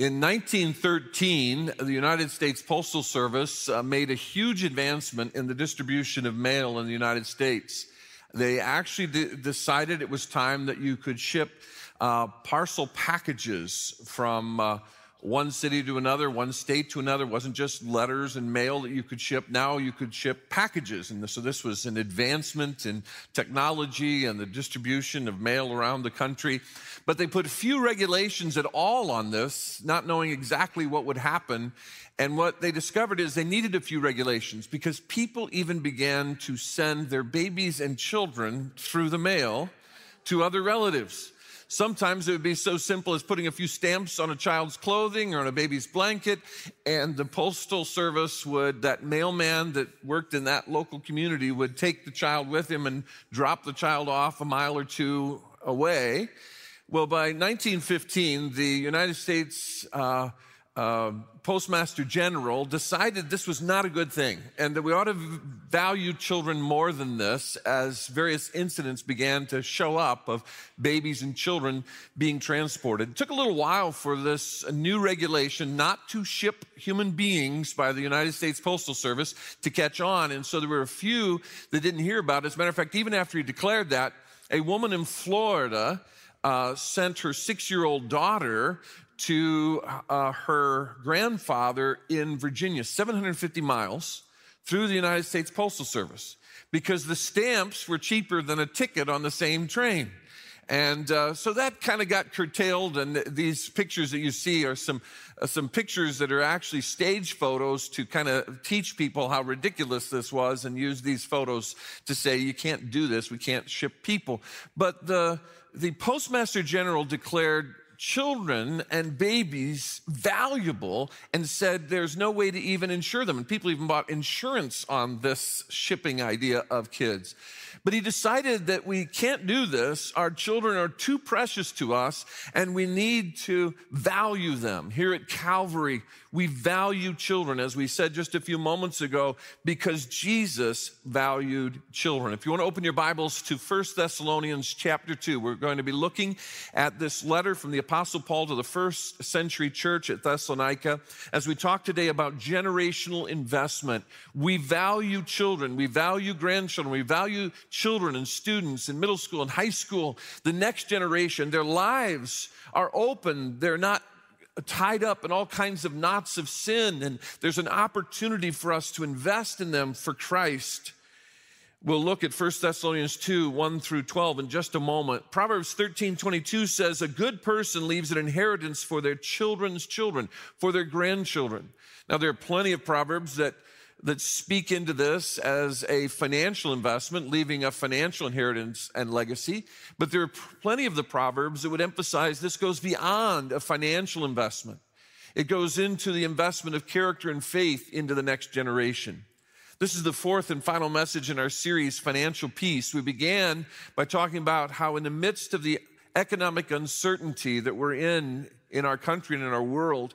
In 1913, the United States Postal Service uh, made a huge advancement in the distribution of mail in the United States. They actually de- decided it was time that you could ship uh, parcel packages from uh, one city to another, one state to another. It wasn't just letters and mail that you could ship. Now you could ship packages. And so this was an advancement in technology and the distribution of mail around the country. But they put few regulations at all on this, not knowing exactly what would happen. And what they discovered is they needed a few regulations because people even began to send their babies and children through the mail to other relatives. Sometimes it would be so simple as putting a few stamps on a child's clothing or on a baby's blanket, and the postal service would, that mailman that worked in that local community would take the child with him and drop the child off a mile or two away. Well, by 1915, the United States uh, uh, Postmaster General decided this was not a good thing and that we ought to value children more than this as various incidents began to show up of babies and children being transported. It took a little while for this new regulation not to ship human beings by the United States Postal Service to catch on. And so there were a few that didn't hear about it. As a matter of fact, even after he declared that, a woman in Florida uh, sent her six year old daughter to uh, her grandfather in Virginia, 750 miles through the United States Postal Service because the stamps were cheaper than a ticket on the same train. And uh, so that kind of got curtailed. And these pictures that you see are some, uh, some pictures that are actually stage photos to kind of teach people how ridiculous this was and use these photos to say, you can't do this, we can't ship people. But the, the Postmaster General declared children and babies valuable and said there's no way to even insure them. And people even bought insurance on this shipping idea of kids. But he decided that we can't do this. Our children are too precious to us and we need to value them. Here at Calvary, we value children, as we said just a few moments ago, because Jesus valued children. If you want to open your Bibles to 1 Thessalonians chapter 2, we're going to be looking at this letter from the Apostle Paul to the first century church at Thessalonica as we talk today about generational investment. We value children, we value grandchildren, we value children and students in middle school and high school, the next generation, their lives are open. They're not tied up in all kinds of knots of sin, and there's an opportunity for us to invest in them for Christ. We'll look at 1 Thessalonians 2, 1 through 12 in just a moment. Proverbs 13, 22 says, A good person leaves an inheritance for their children's children, for their grandchildren. Now, there are plenty of Proverbs that that speak into this as a financial investment, leaving a financial inheritance and legacy. But there are plenty of the Proverbs that would emphasize this goes beyond a financial investment. It goes into the investment of character and faith into the next generation. This is the fourth and final message in our series, Financial Peace. We began by talking about how, in the midst of the economic uncertainty that we're in in our country and in our world,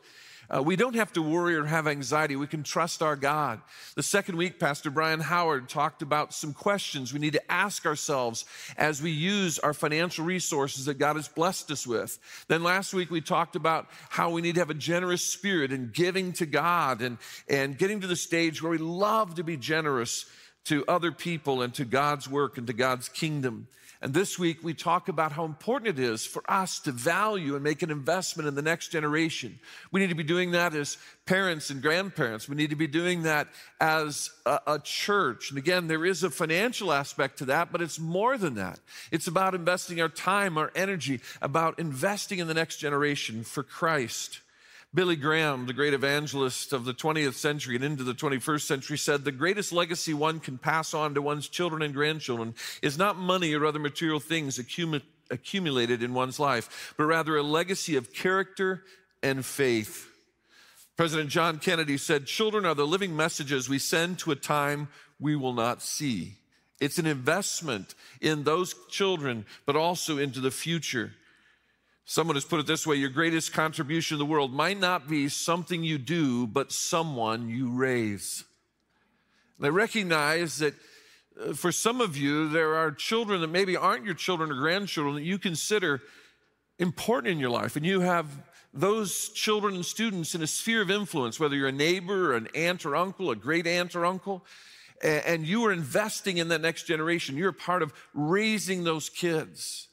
uh, we don't have to worry or have anxiety. We can trust our God. The second week, Pastor Brian Howard talked about some questions we need to ask ourselves as we use our financial resources that God has blessed us with. Then last week, we talked about how we need to have a generous spirit in giving to God and, and getting to the stage where we love to be generous to other people and to God's work and to God's kingdom. And this week we talk about how important it is for us to value and make an investment in the next generation. We need to be doing that as parents and grandparents. We need to be doing that as a, a, church. And again, there is a financial aspect to that, but it's more than that. It's about investing our time, our energy, about investing in the next generation for Christ. Billy Graham, the great evangelist of the 20th century and into the 21st century, said the greatest legacy one can pass on to one's children and grandchildren is not money or other material things accumulated in one's life, but rather a legacy of character and faith. President John Kennedy said, Children are the living messages we send to a time we will not see. It's an investment in those children, but also into the future. Someone has put it this way your greatest contribution to the world might not be something you do, but someone you raise. And I recognize that uh, for some of you, there are children that maybe aren't your children or grandchildren that you consider important in your life, and you have those children and students in a sphere of influence, whether you're a neighbor, or an aunt or uncle, a great aunt or uncle, and you are investing in that next generation. You're a part of raising those kids.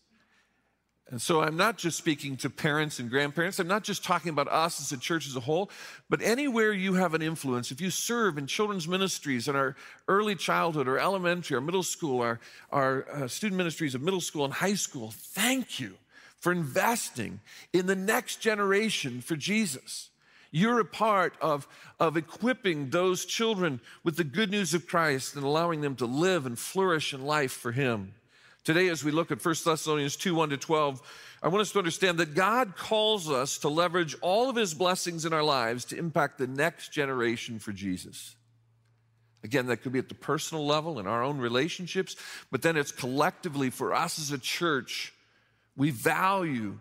And so I'm not just speaking to parents and grandparents. I'm not just talking about us as a church as a whole, but anywhere you have an influence, if you serve in children's ministries in our early childhood or elementary or middle school, our, our uh, student ministries of middle school and high school, thank you for investing in the next generation for Jesus. You're a part of, of equipping those children with the good news of Christ and allowing them to live and flourish in life for Him. Today, as we look at 1 Thessalonians 2 1 to 12, I want us to understand that God calls us to leverage all of his blessings in our lives to impact the next generation for Jesus. Again, that could be at the personal level in our own relationships, but then it's collectively for us as a church. We value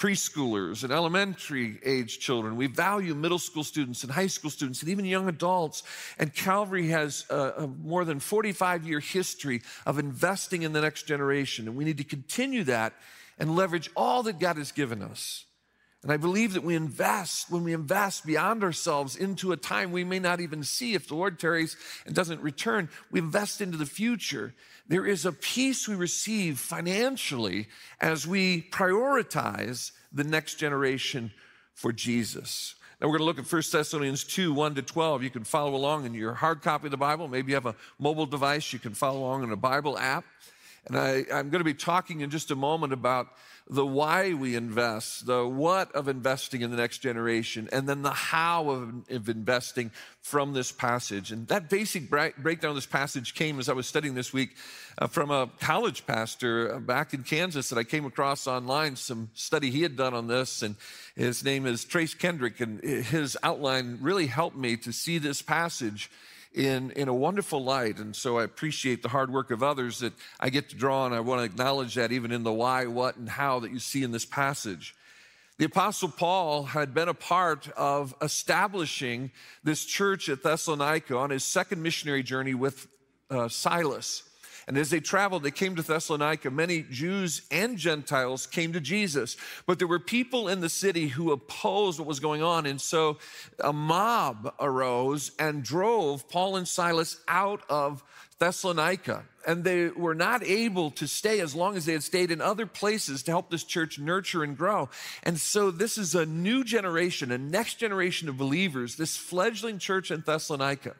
preschoolers and elementary age children. We value middle school students and high school students and even young adults. And Calvary has a, a more than 45 year history of investing in the next generation. And we need to continue that and leverage all that God has given us. And I believe that we invest, when we invest beyond ourselves into a time we may not even see if the Lord tarries and doesn't return, we invest into the future. There is a peace we receive financially as we prioritize the next generation for Jesus. Now we're going to look at 1 Thessalonians 2, 1 to 12. You can follow along in your hard copy of the Bible. Maybe you have a mobile device, you can follow along in a Bible app. And I, am going to be talking in just a moment about the why we invest, the what of investing in the next generation, and then the how of, of investing from this passage. And that basic breakdown of this passage came as I was studying this week uh, from a college pastor uh, back in Kansas that I came across online, some study he had done on this. And his name is Trace Kendrick, and his outline really helped me to see this passage in, in a wonderful light. And so I appreciate the hard work of others that I get to draw on. I want to acknowledge that even in the why, what, and how that you see in this passage. The Apostle Paul had been a part of establishing this church at Thessalonica on his second missionary journey with uh, Silas. And as they traveled, they came to Thessalonica. Many Jews and Gentiles came to Jesus. But there were people in the city who opposed what was going on. And so a mob arose and drove Paul and Silas out of Thessalonica. And they were not able to stay as long as they had stayed in other places to help this church nurture and grow. And so this is a new generation, a next generation of believers, this fledgling church in Thessalonica.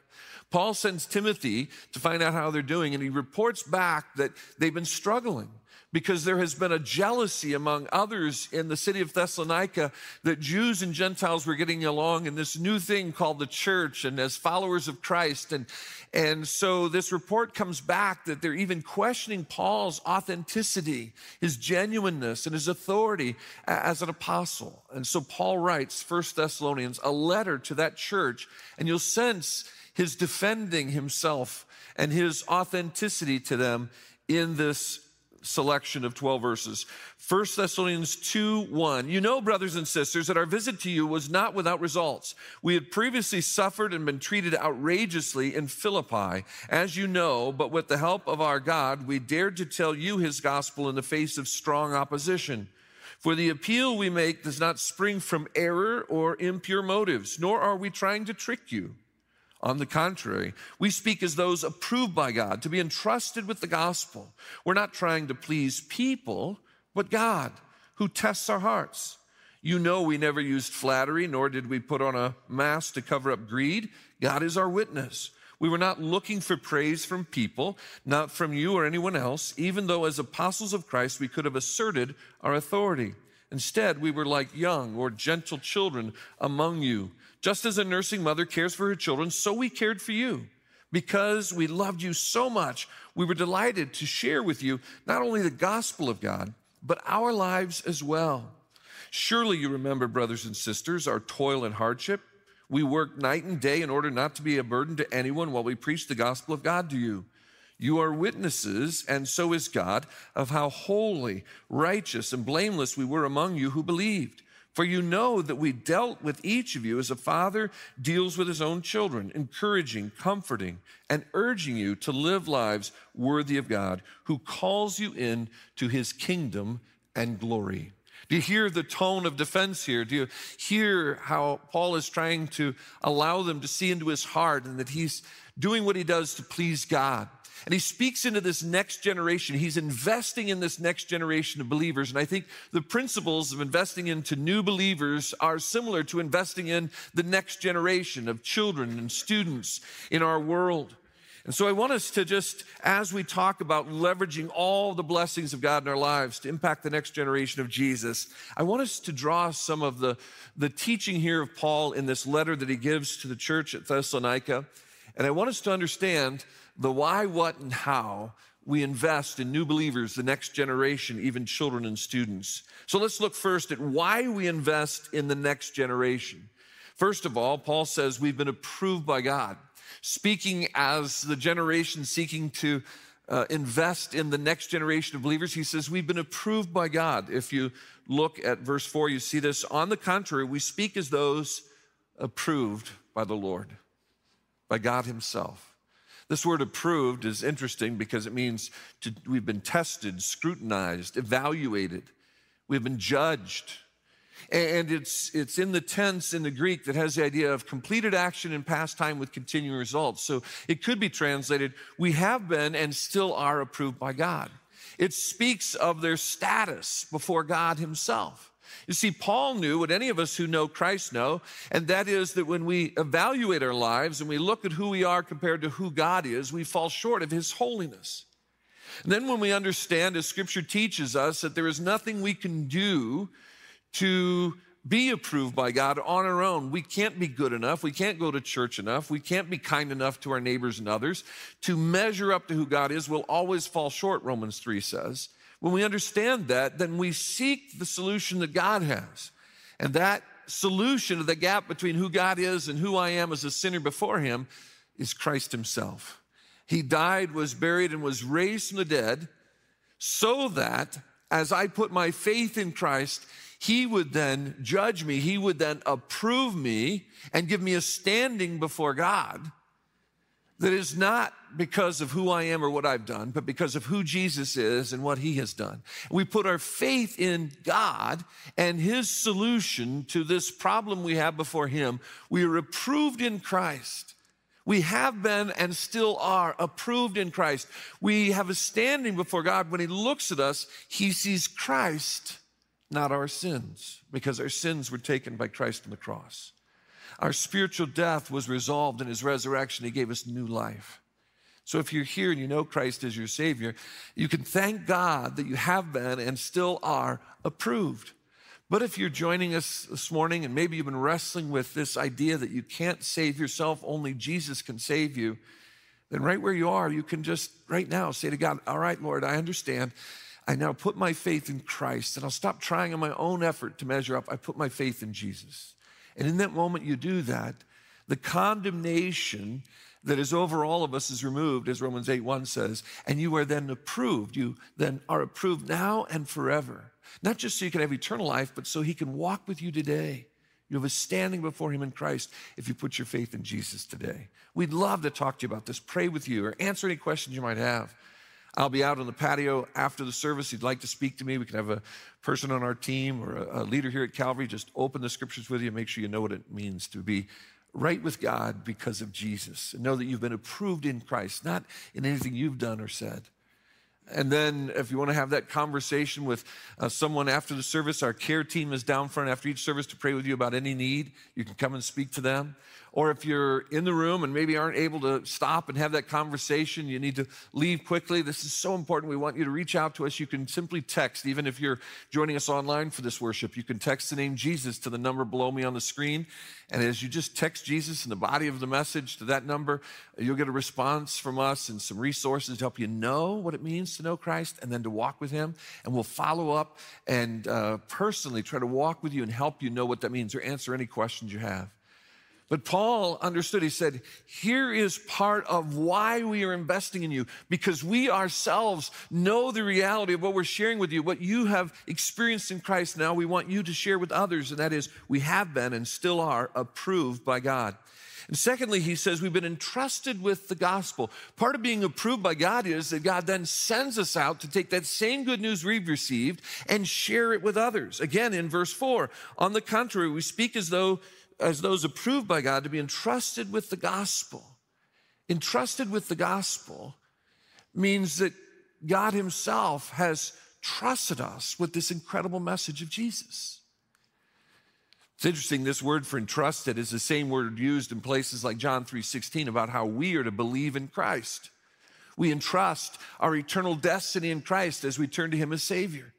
Paul sends Timothy to find out how they're doing, and he reports back that they've been struggling because there has been a jealousy among others in the city of Thessalonica that Jews and Gentiles were getting along in this new thing called the church and as followers of Christ. And, and so this report comes back that they're even questioning Paul's authenticity, his genuineness, and his authority as an apostle. And so Paul writes, First Thessalonians, a letter to that church, and you'll sense his defending himself and his authenticity to them in this selection of 12 verses. 1 Thessalonians 2 1. You know, brothers and sisters, that our visit to you was not without results. We had previously suffered and been treated outrageously in Philippi, as you know, but with the help of our God, we dared to tell you his gospel in the face of strong opposition. For the appeal we make does not spring from error or impure motives, nor are we trying to trick you. On the contrary, we speak as those approved by God to be entrusted with the gospel. We're not trying to please people, but God, who tests our hearts. You know, we never used flattery, nor did we put on a mask to cover up greed. God is our witness. We were not looking for praise from people, not from you or anyone else, even though as apostles of Christ we could have asserted our authority. Instead, we were like young or gentle children among you just as a nursing mother cares for her children, so we cared for you. Because we loved you so much, we were delighted to share with you not only the gospel of God, but our lives as well. Surely you remember, brothers and sisters, our toil and hardship. We worked night and day in order not to be a burden to anyone while we preached the gospel of God to you. You are witnesses, and so is God, of how holy, righteous, and blameless we were among you who believed. For you know that we dealt with each of you as a father deals with his own children, encouraging, comforting, and urging you to live lives worthy of God, who calls you in to his kingdom and glory. Do you hear the tone of defense here? Do you hear how Paul is trying to allow them to see into his heart and that he's doing what he does to please God? And he speaks into this next generation. He's investing in this next generation of believers. And I think the principles of investing into new believers are similar to investing in the next generation of children and students in our world. And so I want us to just, as we talk about leveraging all the blessings of God in our lives to impact the next generation of Jesus, I want us to draw some of the, the teaching here of Paul in this letter that he gives to the church at Thessalonica. And I want us to understand the why, what, and how we invest in new believers, the next generation, even children and students. So let's look first at why we invest in the next generation. First of all, Paul says we've been approved by God. Speaking as the generation seeking to uh, invest in the next generation of believers, he says, We've been approved by God. If you look at verse 4, you see this. On the contrary, we speak as those approved by the Lord, by God Himself. This word approved is interesting because it means to, we've been tested, scrutinized, evaluated, we've been judged. And it's, it's in the tense in the Greek that has the idea of completed action in past time with continuing results. So it could be translated, we have been and still are approved by God. It speaks of their status before God Himself. You see, Paul knew what any of us who know Christ know, and that is that when we evaluate our lives and we look at who we are compared to who God is, we fall short of his holiness. And then when we understand, as scripture teaches us, that there is nothing we can do to be approved by God on our own. We can't be good enough. We can't go to church enough. We can't be kind enough to our neighbors and others. To measure up to who God is, we'll always fall short, Romans 3 says. When we understand that, then we seek the solution that God has. And that solution of the gap between who God is and who I am as a sinner before Him is Christ Himself. He died, was buried, and was raised from the dead so that as I put my faith in Christ, He would then judge me, He would then approve me and give me a standing before God that is not because of who I am or what I've done, but because of who Jesus is and what he has done. We put our faith in God and his solution to this problem we have before him. We are approved in Christ. We have been and still are approved in Christ. We have a standing before God. When he looks at us, he sees Christ, not our sins, because our sins were taken by Christ on the cross. Our spiritual death was resolved in his resurrection. He gave us new life. So if you're here and you know Christ as your Savior, you can thank God that you have been and still are approved. But if you're joining us this morning and maybe you've been wrestling with this idea that you can't save yourself, only Jesus can save you, then right where you are, you can just right now say to God, All right, Lord, I understand. I now put my faith in Christ and I'll stop trying on my own effort to measure up. I put my faith in Jesus. And in that moment you do that, the condemnation that is over all of us is removed, as Romans 8 1 says, and you are then approved. You then are approved now and forever. Not just so you can have eternal life, but so he can walk with you today. You have a standing before him in Christ if you put your faith in Jesus today. We'd love to talk to you about this, pray with you, or answer any questions you might have. I'll be out on the patio after the service. You'd like to speak to me, we can have a person on our team or a, leader here at Calvary just open the scriptures with you, and make sure you know what it means to be right with God because of Jesus. And know that you've been approved in Christ, not in anything you've done or said. And then, if you want to have that conversation with uh, someone after the service, our care team is down front after each service to pray with you about any need. You can come and speak to them. Or if you're in the room and maybe aren't able to stop and have that conversation, you need to leave quickly. This is so important. We want you to reach out to us. You can simply text, even if you're joining us online for this worship, you can text the name Jesus to the number below me on the screen. And as you just text Jesus in the body of the message to that number, you'll get a response from us and some resources to help you know what it means to know Christ and then to walk with Him. And we'll follow up and uh, personally try to walk with you and help you know what that means or answer any questions you have. But Paul understood. He said, Here is part of why we are investing in you, because we ourselves know the reality of what we're sharing with you, what you have experienced in Christ now. We want you to share with others, and that is, we have been and still are approved by God. And secondly, he says we've been entrusted with the gospel. Part of being approved by God is that God then sends us out to take that same good news we've received and share it with others. Again, in verse four, on the contrary, we speak as though as those approved by God to be entrusted with the gospel. Entrusted with the gospel means that God Himself has trusted us with this incredible message of Jesus. It's interesting, this word for entrusted is the same word used in places like John 3:16 about how we are to believe in Christ. We entrust our eternal destiny in Christ as we turn to Him as Savior.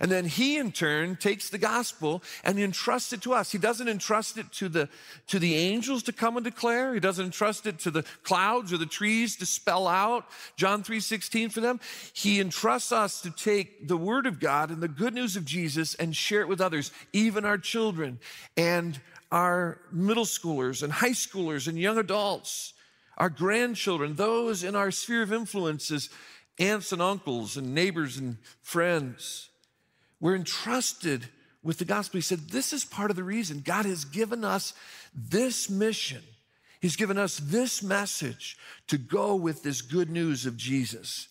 And then he in turn takes the gospel and entrusts it to us. He doesn't entrust it to the, to the angels to come and declare. He doesn't entrust it to the clouds or the trees to spell out John 3.16 for them. He entrusts us to take the word of God and the good news of Jesus and share it with others, even our children and our middle schoolers and high schoolers and young adults, our grandchildren, those in our sphere of influences, aunts and uncles and neighbors and friends. We're entrusted with the gospel. He said, This is part of the reason God has given us this mission. He's given us this message to go with this good news of Jesus.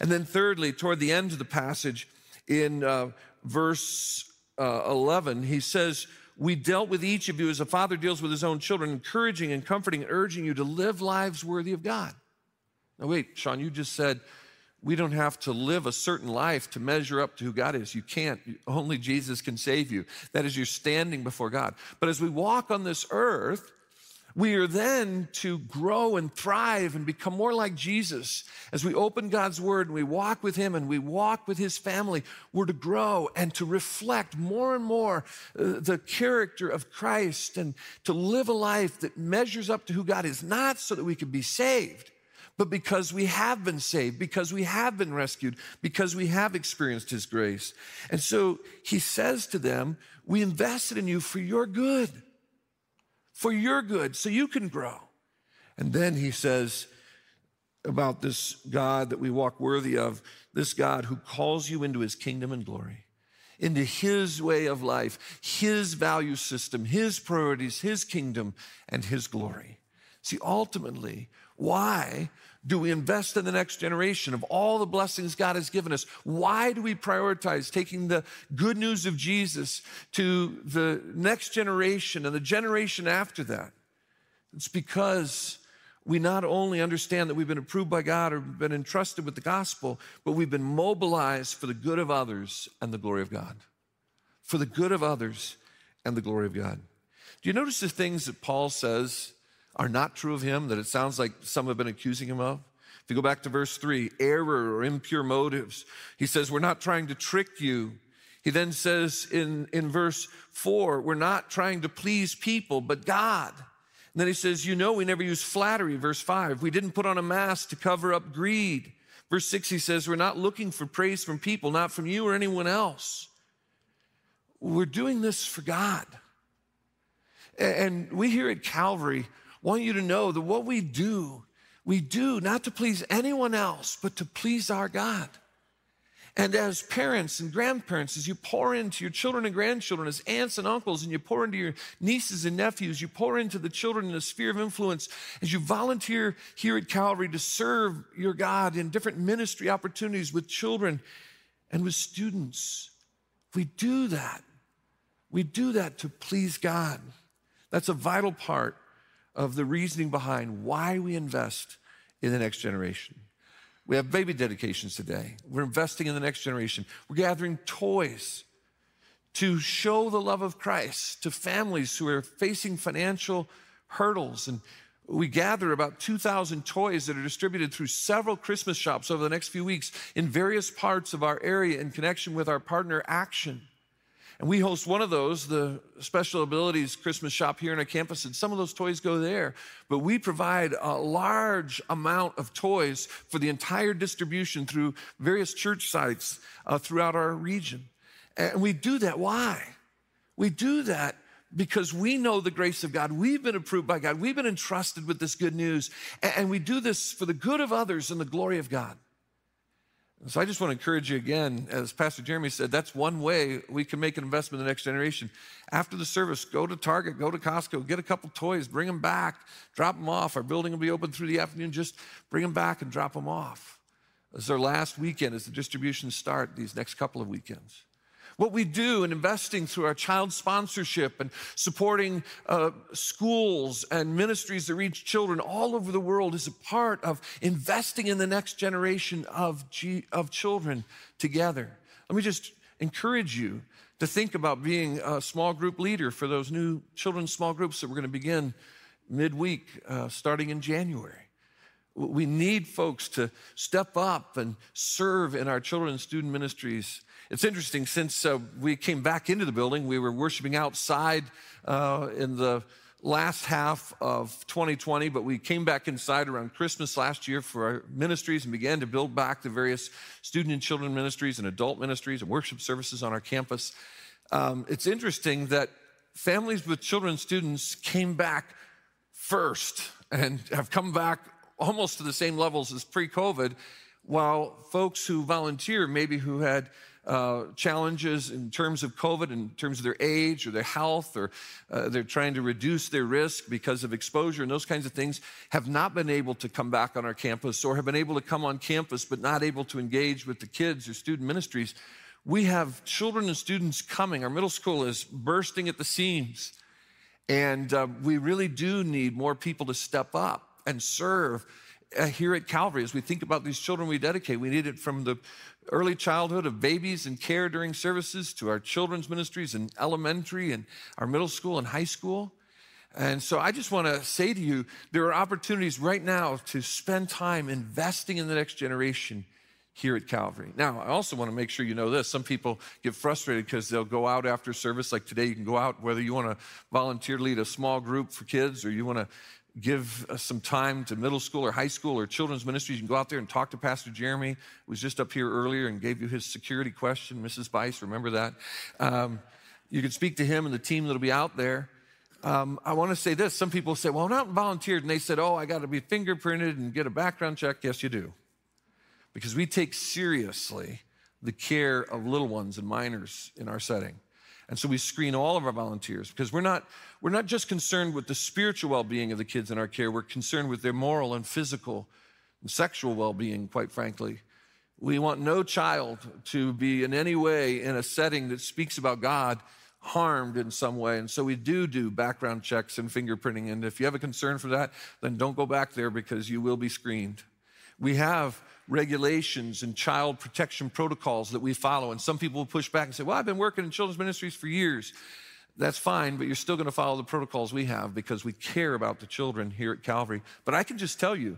And then, thirdly, toward the end of the passage, in uh, verse uh, 11, he says, We dealt with each of you as a father deals with his own children, encouraging and comforting, urging you to live lives worthy of God. Now, wait, Sean, you just said, we don't have to live a certain life to measure up to who God is. You can't. Only Jesus can save you. That is, you're standing before God. But as we walk on this earth, we are then to grow and thrive and become more like Jesus. As we open God's word and we walk with Him and we walk with His family, we're to grow and to reflect more and more uh, the character of Christ and to live a life that measures up to who God is, not so that we can be saved, but because we have been saved, because we have been rescued, because we have experienced His grace. And so He says to them, We invested in you for your good, for your good, so you can grow. And then He says about this God that we walk worthy of, this God who calls you into His kingdom and glory into his way of life, his value system, his priorities, his kingdom, and his glory. See, ultimately, why do we invest in the next generation of all the blessings God has given us? Why do we prioritize taking the good news of Jesus to the next generation and the generation after that? It's because we not only understand that we've been approved by God or been entrusted with the gospel, but we've been mobilized for the good of others and the glory of God. For the good of others and the glory of God. Do you notice the things that Paul says are not true of him that it sounds like some have been accusing him of? If you go back to verse three, error or impure motives, he says, We're not trying to trick you. He then says in, in verse four, We're not trying to please people, but God. And then he says, You know, we never use flattery. Verse five, we didn't put on a mask to cover up greed. Verse six, he says, We're not looking for praise from people, not from you or anyone else. We're doing this for God. And we here at Calvary, want you to know that what we do, we do not to please anyone else, but to please our God. And as parents and grandparents, as you pour into your children and grandchildren, as aunts and uncles, and you pour into your nieces and nephews, you pour into the children in the sphere of influence, as you volunteer here at Calvary to serve your God in different ministry opportunities with children and with students. We do that. We do that to please God. That's a vital part of the reasoning behind why we invest in the next generation. We have baby dedications today. We're investing in the next generation. We're gathering toys to show the love of Christ to families who are facing financial hurdles. And we gather about 2,000 toys that are distributed through several Christmas shops over the next few weeks in various parts of our area in connection with our partner Action. And we host one of those, the Special Abilities Christmas shop here on our campus, and some of those toys go there. But we provide a large amount of toys for the entire distribution through various church sites uh, throughout our region. And we do that. Why? We do that because we know the grace of God. We've been approved by God. We've been entrusted with this good news. And we do this for the good of others and the glory of God. So I just want to encourage you again, as Pastor Jeremy said, that's one way we can make an investment in the next generation. After the service, go to Target, go to Costco, get a couple toys, bring them back, drop them off. Our building will be open through the afternoon. Just bring them back and drop them off. This is our last weekend as the distributions start these next couple of weekends. What we do in investing through our child sponsorship and supporting uh, schools and ministries that reach children all over the world is a part of investing in the next generation of, G- of children together. Let me just encourage you to think about being a small group leader for those new children's small groups that we're going to begin midweek uh, starting in January. We need folks to step up and serve in our children's student ministries it's interesting, since uh, we came back into the building, we were worshiping outside uh, in the last half of 2020, but we came back inside around Christmas last year for our ministries and began to build back the various student and children ministries and adult ministries and worship services on our campus. Um, it's interesting that families with children and students came back first and have come back almost to the same levels as pre COVID, while folks who volunteer, maybe who had uh, challenges in terms of COVID, in terms of their age or their health, or uh, they're trying to reduce their risk because of exposure and those kinds of things, have not been able to come back on our campus or have been able to come on campus but not able to engage with the kids or student ministries. We have children and students coming. Our middle school is bursting at the seams. And uh, we really do need more people to step up and serve uh, here at Calvary as we think about these children we dedicate. We need it from the early childhood of babies and care during services to our children's ministries and elementary and our middle school and high school. And so I just want to say to you there are opportunities right now to spend time investing in the next generation here at Calvary. Now, I also want to make sure you know this. Some people get frustrated because they'll go out after service, like today, you can go out, whether you want to volunteer lead a small group for kids or you want to give some time to middle school or high school or children's ministries. You can go out there and talk to Pastor Jeremy, who was just up here earlier and gave you his security question. Mrs. Bice, remember that? Um, you can speak to him and the team that'll be out there. Um, I want to say this. Some people say, well, I'm not volunteered. And they said, oh, I got to be fingerprinted and get a background check. Yes, you do. Because we take seriously the care of little ones and minors in our setting. And so we screen all of our volunteers because we're not, we're not just concerned with the spiritual well being of the kids in our care, we're concerned with their moral and physical and sexual well being, quite frankly. We want no child to be in any way in a setting that speaks about God harmed in some way. And so we do do background checks and fingerprinting. And if you have a concern for that, then don't go back there because you will be screened. We have regulations and child protection protocols that we follow. And some people will push back and say, Well, I've been working in children's ministries for years. That's fine, but you're still going to follow the protocols we have because we care about the children here at Calvary. But I can just tell you,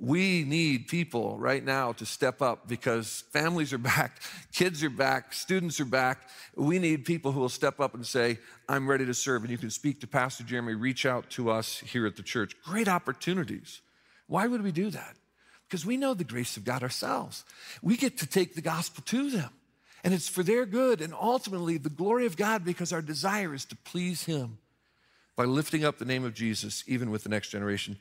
we need people right now to step up because families are back, kids are back, students are back. We need people who will step up and say, I'm ready to serve. And you can speak to Pastor Jeremy, reach out to us here at the church. Great opportunities. Why would we do that? Because we know the grace of God ourselves. We get to take the gospel to them, and it's for their good and ultimately the glory of God because our desire is to please Him by lifting up the name of Jesus, even with the next generation.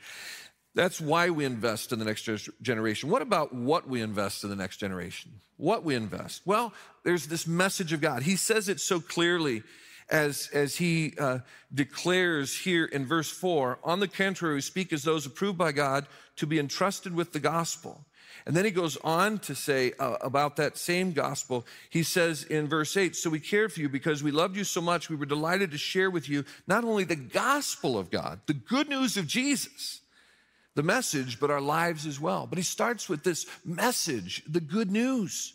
That's why we invest in the next generation. What about what we invest in the next generation? What we invest? Well, there's this message of God. He says it so clearly as, as he uh, declares here in verse 4 On the contrary, we speak as those approved by God to be entrusted with the gospel. And then he goes on to say uh, about that same gospel. He says in verse 8 So we cared for you because we loved you so much, we were delighted to share with you not only the gospel of God, the good news of Jesus, the message, but our lives as well. But he starts with this message, the good news,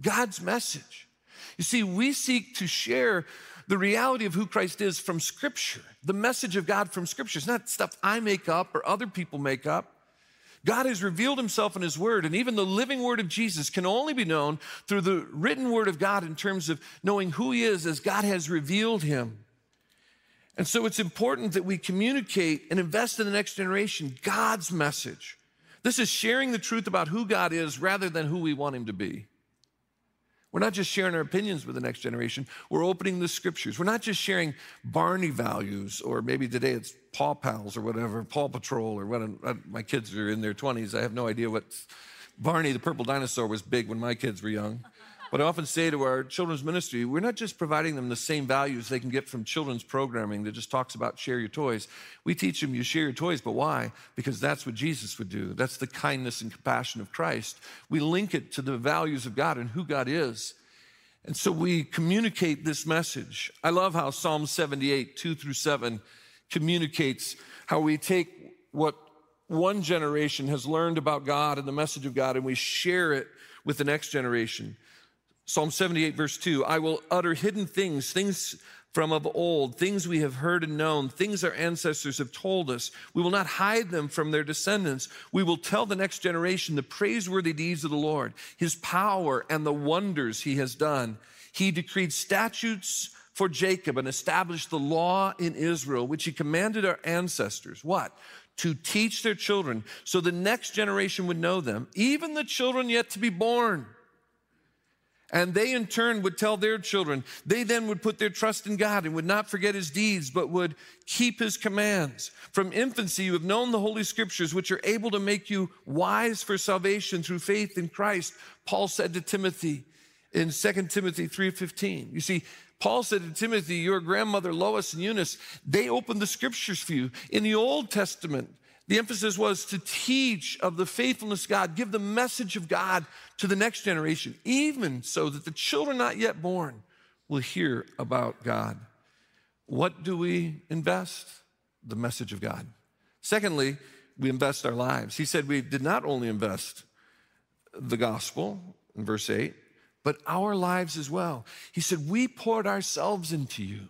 God's message. You see, we seek to share the reality of who Christ is from Scripture, the message of God from Scripture. It's not stuff I make up or other people make up. God has revealed himself in his word, and even the living word of Jesus can only be known through the written word of God in terms of knowing who he is as God has revealed him. And so it's important that we communicate and invest in the next generation God's message. This is sharing the truth about who God is rather than who we want him to be. We're not just sharing our opinions with the next generation, we're opening the scriptures. We're not just sharing Barney values, or maybe today it's Paw Pals or whatever, Paw Patrol or what. Uh, my kids are in their 20s. I have no idea what Barney the purple dinosaur was big when my kids were young. But I often say to our children's ministry, we're not just providing them the same values they can get from children's programming that just talks about share your toys. We teach them you share your toys, but why? Because that's what Jesus would do. That's the kindness and compassion of Christ. We link it to the values of God and who God is. And so we communicate this message. I love how Psalm 78, 2 through 7, communicates how we take what one generation has learned about God and the message of God and we share it with the next generation. Psalm 78, verse 2 I will utter hidden things, things from of old, things we have heard and known, things our ancestors have told us. We will not hide them from their descendants. We will tell the next generation the praiseworthy deeds of the Lord, his power and the wonders he has done. He decreed statutes for Jacob and established the law in Israel, which he commanded our ancestors. What? To teach their children so the next generation would know them, even the children yet to be born and they in turn would tell their children. They then would put their trust in God and would not forget his deeds, but would keep his commands. From infancy, you have known the Holy Scriptures, which are able to make you wise for salvation through faith in Christ. Paul said to Timothy in 2 Timothy 3.15. You see, Paul said to Timothy, your grandmother Lois and Eunice, they opened the scriptures for you. In the Old Testament, the emphasis was to teach of the faithfulness of God, give the message of God to the next generation, even so that the children not yet born will hear about God. What do we invest? The message of God. Secondly, we invest our lives. He said we did not only invest the gospel in verse 8, but our lives as well. He said, We poured ourselves into you.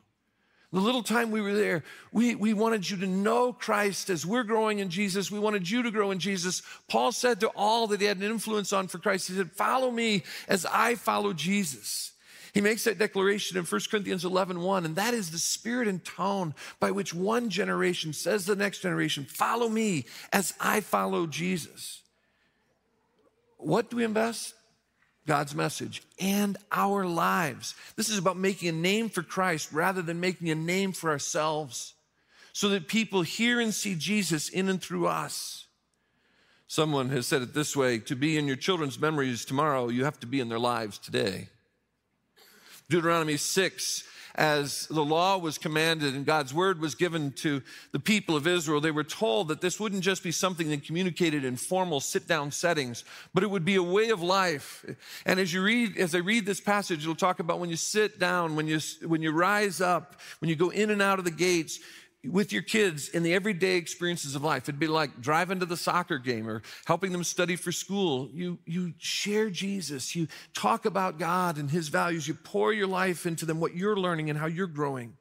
The little time we were there, we, we wanted you to know Christ as we're growing in Jesus. We wanted you to grow in Jesus. Paul said to all that he had an influence on for Christ, he said, Follow me as I follow Jesus. He makes that declaration in 1 Corinthians 11 1, and that is the spirit and tone by which one generation says to the next generation, Follow me as I follow Jesus. What do we invest? God's message and our lives. This is about making a name for Christ rather than making a name for ourselves so that people hear and see Jesus in and through us. Someone has said it this way to be in your children's memories tomorrow, you have to be in their lives today. Deuteronomy 6 as the law was commanded and God's word was given to the people of Israel, they were told that this wouldn't just be something they communicated in formal sit down settings, but it would be a way of life. And as you read, as I read this passage, it'll talk about when you sit down, when you, when you rise up, when you go in and out of the gates, with your kids in the everyday experiences of life. It'd be like driving to the soccer game or helping them study for school. You, you share Jesus. You talk about God and his values. You pour your life into them, what you're learning and how you're growing.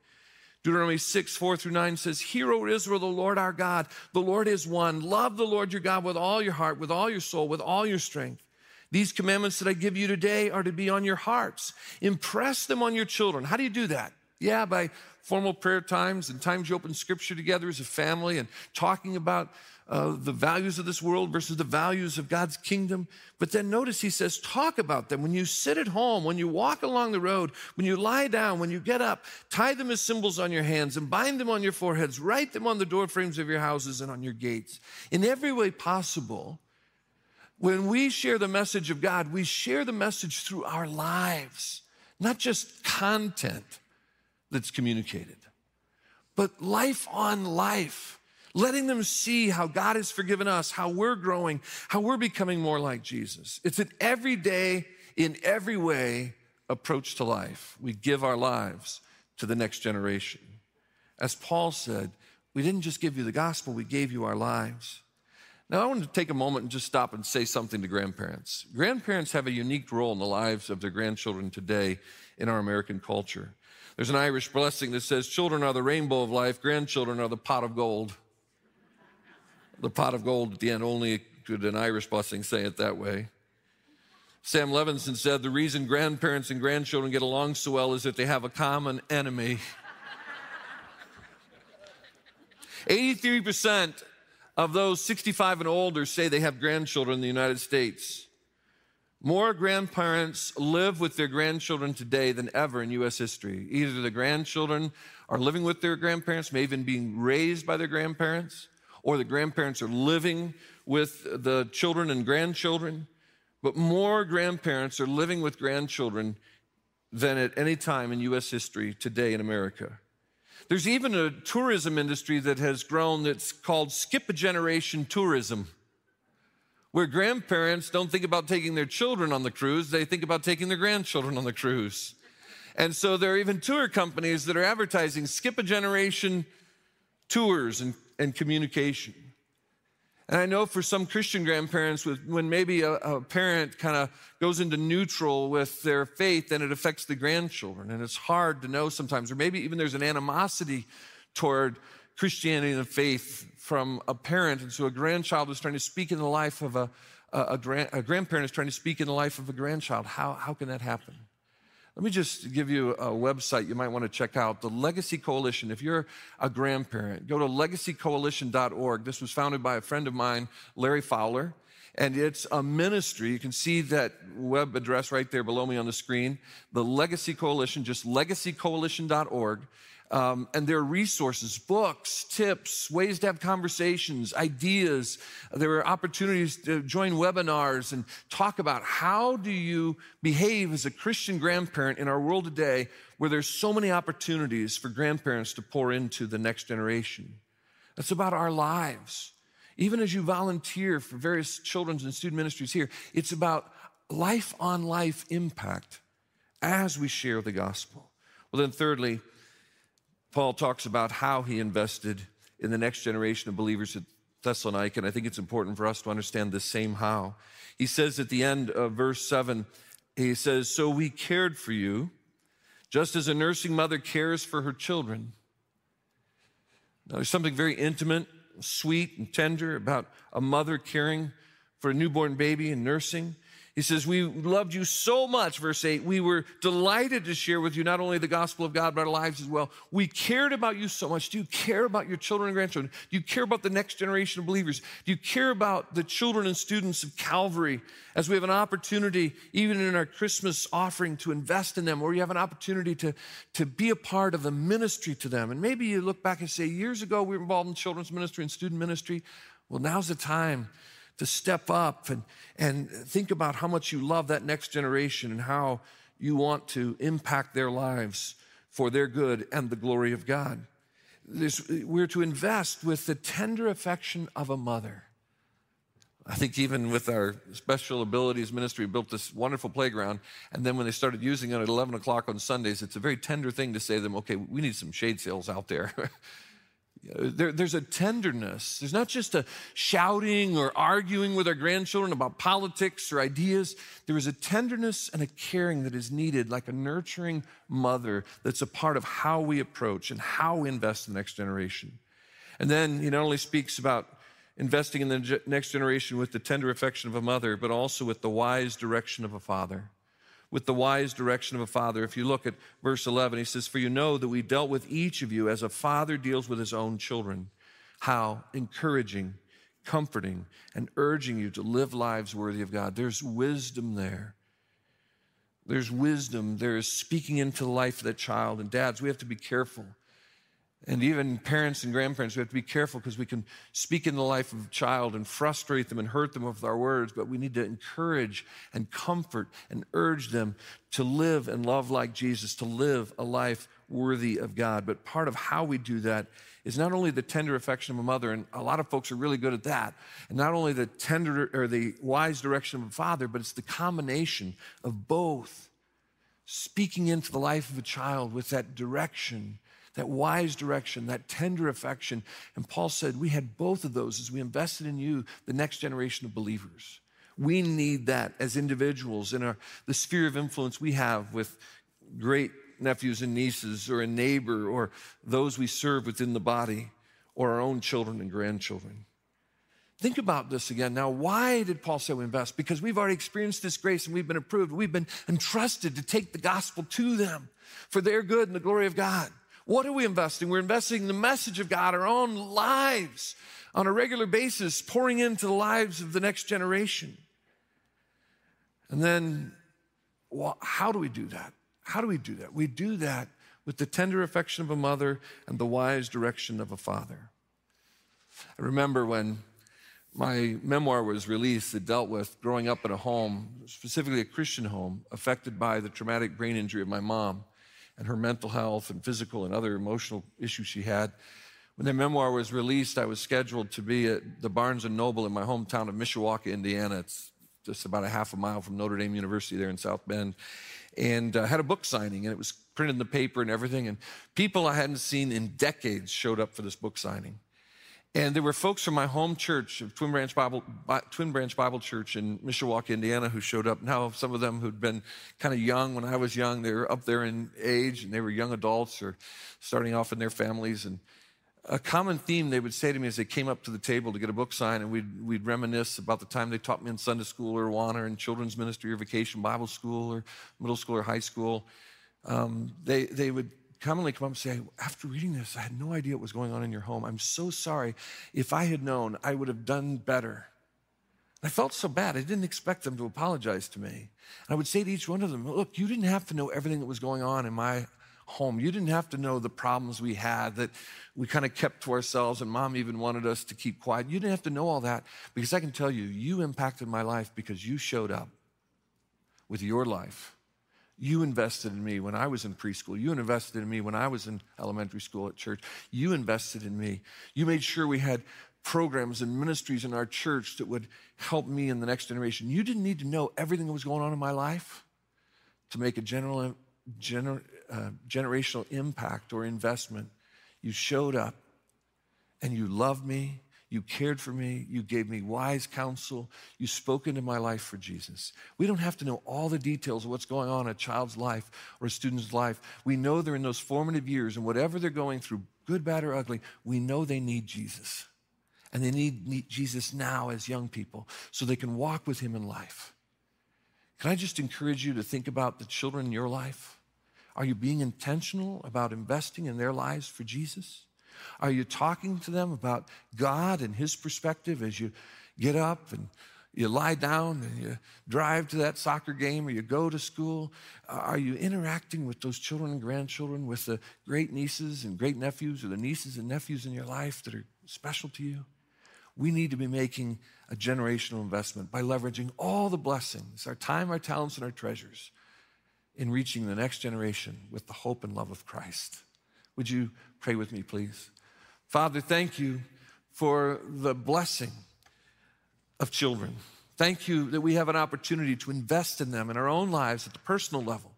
Deuteronomy 6, 4 through 9 says, Hear, O Israel, the Lord our God, the Lord is one. Love the Lord your God with all your heart, with all your soul, with all your strength. These commandments that I give you today are to be on your hearts. Impress them on your children. How do you do that? Yeah, by formal prayer times and times you open scripture together as a family and talking about uh, the values of this world versus the values of God's kingdom. But then notice he says, talk about them when you sit at home, when you walk along the road, when you lie down, when you get up, tie them as symbols on your hands and bind them on your foreheads, write them on the door frames of your houses and on your gates. In every way possible, when we share the message of God, we share the message through our lives, not just content that's communicated, but life on life, letting them see how God has forgiven us, how we're growing, how we're becoming more like Jesus. It's an everyday, in every way approach to life. We give our lives to the next generation. As Paul said, we didn't just give you the gospel, we gave you our lives. Now, I want to take a moment and just stop and say something to grandparents. Grandparents have a unique role in the lives of their grandchildren today in our American culture. There's an Irish blessing that says, Children are the rainbow of life, grandchildren are the pot of gold. The pot of gold at the end, only could an Irish blessing say it that way. Sam Levenson said, The reason grandparents and grandchildren get along so well is that they have a common enemy. 83% of those 65 and older say they have grandchildren in the United States. More grandparents live with their grandchildren today than ever in U.S. history. Either the grandchildren are living with their grandparents, may even being raised by their grandparents, or the grandparents are living with the children and grandchildren. but more grandparents are living with grandchildren than at any time in US history today in America. There's even a tourism industry that has grown that's called skip a generation tourism, where grandparents don't think about taking their children on the cruise, they think about taking their grandchildren on the cruise. And so there are even tour companies that are advertising skip a generation tours and, and communication. And I know for some Christian grandparents, with, when maybe a, a parent kind of goes into neutral with their faith, then it affects the grandchildren. And it's hard to know sometimes, or maybe even there's an animosity toward Christianity and faith from a parent. And so a grandchild is trying to speak in the life of a, a, a, grand, a grandparent is trying to speak in the life of a grandchild. How, how can that happen? Let me just give you a website you might want to check out the Legacy Coalition. If you're a grandparent, go to legacycoalition.org. This was founded by a friend of mine, Larry Fowler, and it's a ministry. You can see that web address right there below me on the screen. The Legacy Coalition, just legacycoalition.org. Um, and there are resources, books, tips, ways to have conversations, ideas. There are opportunities to join webinars and talk about how do you behave as a Christian grandparent in our world today where there's so many opportunities for grandparents to pour into the next generation. That's about our lives. Even as you volunteer for various children's and student ministries here, it's about life on life impact as we share the gospel. Well, then, thirdly, Paul talks about how he invested in the next generation of believers at Thessalonica, and I think it's important for us to understand the same how. He says at the end of verse 7, he says, So we cared for you, just as a nursing mother cares for her children. Now, there's something very intimate, sweet, and tender about a mother caring for a newborn baby and nursing. He says, We loved you so much, verse 8. We were delighted to share with you not only the gospel of God, but our lives as well. We cared about you so much. Do you care about your children and grandchildren? Do you care about the next generation of believers? Do you care about the children and students of Calvary as we have an opportunity, even in our Christmas offering, to invest in them, or you have an opportunity to, to be a part of the ministry to them? And maybe you look back and say, Years ago, we were involved in children's ministry and student ministry. Well, now's the time to step up and, and think about how much you love that next generation and how you want to impact their lives for their good and the glory of God. This, we're to invest with the tender affection of a mother. I think even with our special abilities ministry, built this wonderful playground. And then when they started using it at 11 o'clock on Sundays, it's a very tender thing to say to them, okay, we need some shade sails out there. There, there's a tenderness. There's not just a shouting or arguing with our grandchildren about politics or ideas. There is a tenderness and a caring that is needed, like a nurturing mother, that's a part of how we approach and how we invest in the next generation. And then he not only speaks about investing in the next generation with the tender affection of a mother, but also with the wise direction of a father with the wise direction of a father. If you look at verse 11, he says, For you know that we dealt with each of you as a father deals with his own children. How? Encouraging, comforting, and urging you to live lives worthy of God. There's wisdom there. There's wisdom. There is speaking into the life of that child. And dads, we have to be careful and even parents and grandparents, we have to be careful because we can speak in the life of a child and frustrate them and hurt them with our words, but we need to encourage and comfort and urge them to live and love like Jesus, to live a life worthy of God. But part of how we do that is not only the tender affection of a mother, and a lot of folks are really good at that, and not only the tender or the wise direction of a father, but it's the combination of both speaking into the life of a child with that direction that wise direction, that tender affection. And Paul said, We had both of those as we invested in you, the next generation of believers. We need that as individuals in our, the sphere of influence we have with great nephews and nieces, or a neighbor, or those we serve within the body, or our own children and grandchildren. Think about this again. Now, why did Paul say we invest? Because we've already experienced this grace and we've been approved. We've been entrusted to take the gospel to them for their good and the glory of God. What are we investing? We're investing the message of God, our own lives on a regular basis, pouring into the lives of the next generation. And then, well, how do we do that? How do we do that? We do that with the tender affection of a mother and the wise direction of a father. I remember when my memoir was released that dealt with growing up in a home, specifically a Christian home, affected by the traumatic brain injury of my mom and her mental health and physical and other emotional issues she had. When the memoir was released, I was scheduled to be at the Barnes and Noble in my hometown of Mishawaka, Indiana. It's just about a half a mile from Notre Dame University there in South Bend, and uh, had a book signing, and it was printed in the paper and everything. And people I hadn't seen in decades showed up for this book signing. And there were folks from my home church, Twin Branch Bible, Twin Branch Bible Church in Mishawaka, Indiana, who showed up. Now, some of them who'd been kind of young when I was young, they were up there in age and they were young adults or starting off in their families. And a common theme they would say to me as they came up to the table to get a book signed, and we'd, we'd reminisce about the time they taught me in Sunday school or Awana or in children's ministry or vacation Bible school or middle school or high school. Um, they, they would commonly come up and say, After reading this, I had no idea what was going on in your home. I'm so sorry. If I had known, I would have done better. I felt so bad. I didn't expect them to apologize to me. And I would say to each one of them, Look, you didn't have to know everything that was going on in my home. You didn't have to know the problems we had that we kind of kept to ourselves, and mom even wanted us to keep quiet. You didn't have to know all that because I can tell you, you impacted my life because you showed up with your life you invested in me when I was in preschool. You invested in me when I was in elementary school at church. You invested in me. You made sure we had programs and ministries in our church that would help me in the next generation. You didn't need to know everything that was going on in my life to make a general, gener, uh, generational impact or investment. You showed up and you loved me you cared for me. You gave me wise counsel. You spoke into my life for Jesus. We don't have to know all the details of what's going on in a child's life or a student's life. We know they're in those formative years, and whatever they're going through, good, bad, or ugly, we know they need Jesus. And they need, need Jesus now as young people so they can walk with Him in life. Can I just encourage you to think about the children in your life? Are you being intentional about investing in their lives for Jesus? Are you talking to them about God and His perspective as you get up and you lie down and you drive to that soccer game or you go to school? Uh, are you interacting with those children and grandchildren, with the great nieces and great nephews or the nieces and nephews in your life that are special to you? We need to be making a generational investment by leveraging all the blessings, our time, our talents, and our treasures in reaching the next generation with the hope and love of Christ. Would you pray with me, please? Father, thank you for the blessing of children. Thank you that we have an opportunity to invest in them in our own lives at the personal level.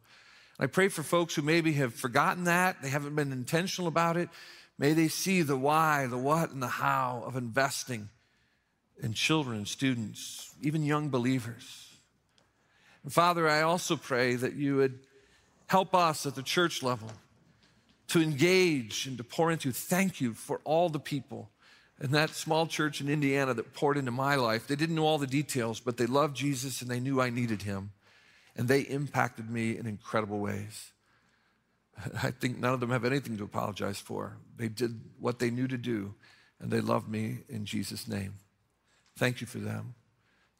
And I pray for folks who maybe have forgotten that, they haven't been intentional about it. May they see the why, the what, and the how of investing in children students, even young believers. And Father, I also pray that you would help us at the church level to engage and to pour into. Thank you for all the people in that small church in Indiana that poured into my life. They didn't know all the details, but they loved Jesus and they knew I needed him. And they impacted me in incredible ways. I think none of them have anything to apologize for. They did what they knew to do, and they loved me in Jesus' name. Thank you for them.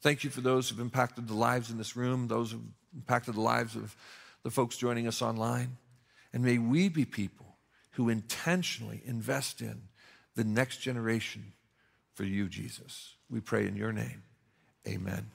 Thank you for those who've impacted the lives in this room, those who've impacted the lives of the folks joining us online. And may we be people who intentionally invest in the next generation for you, Jesus. We pray in your name. Amen.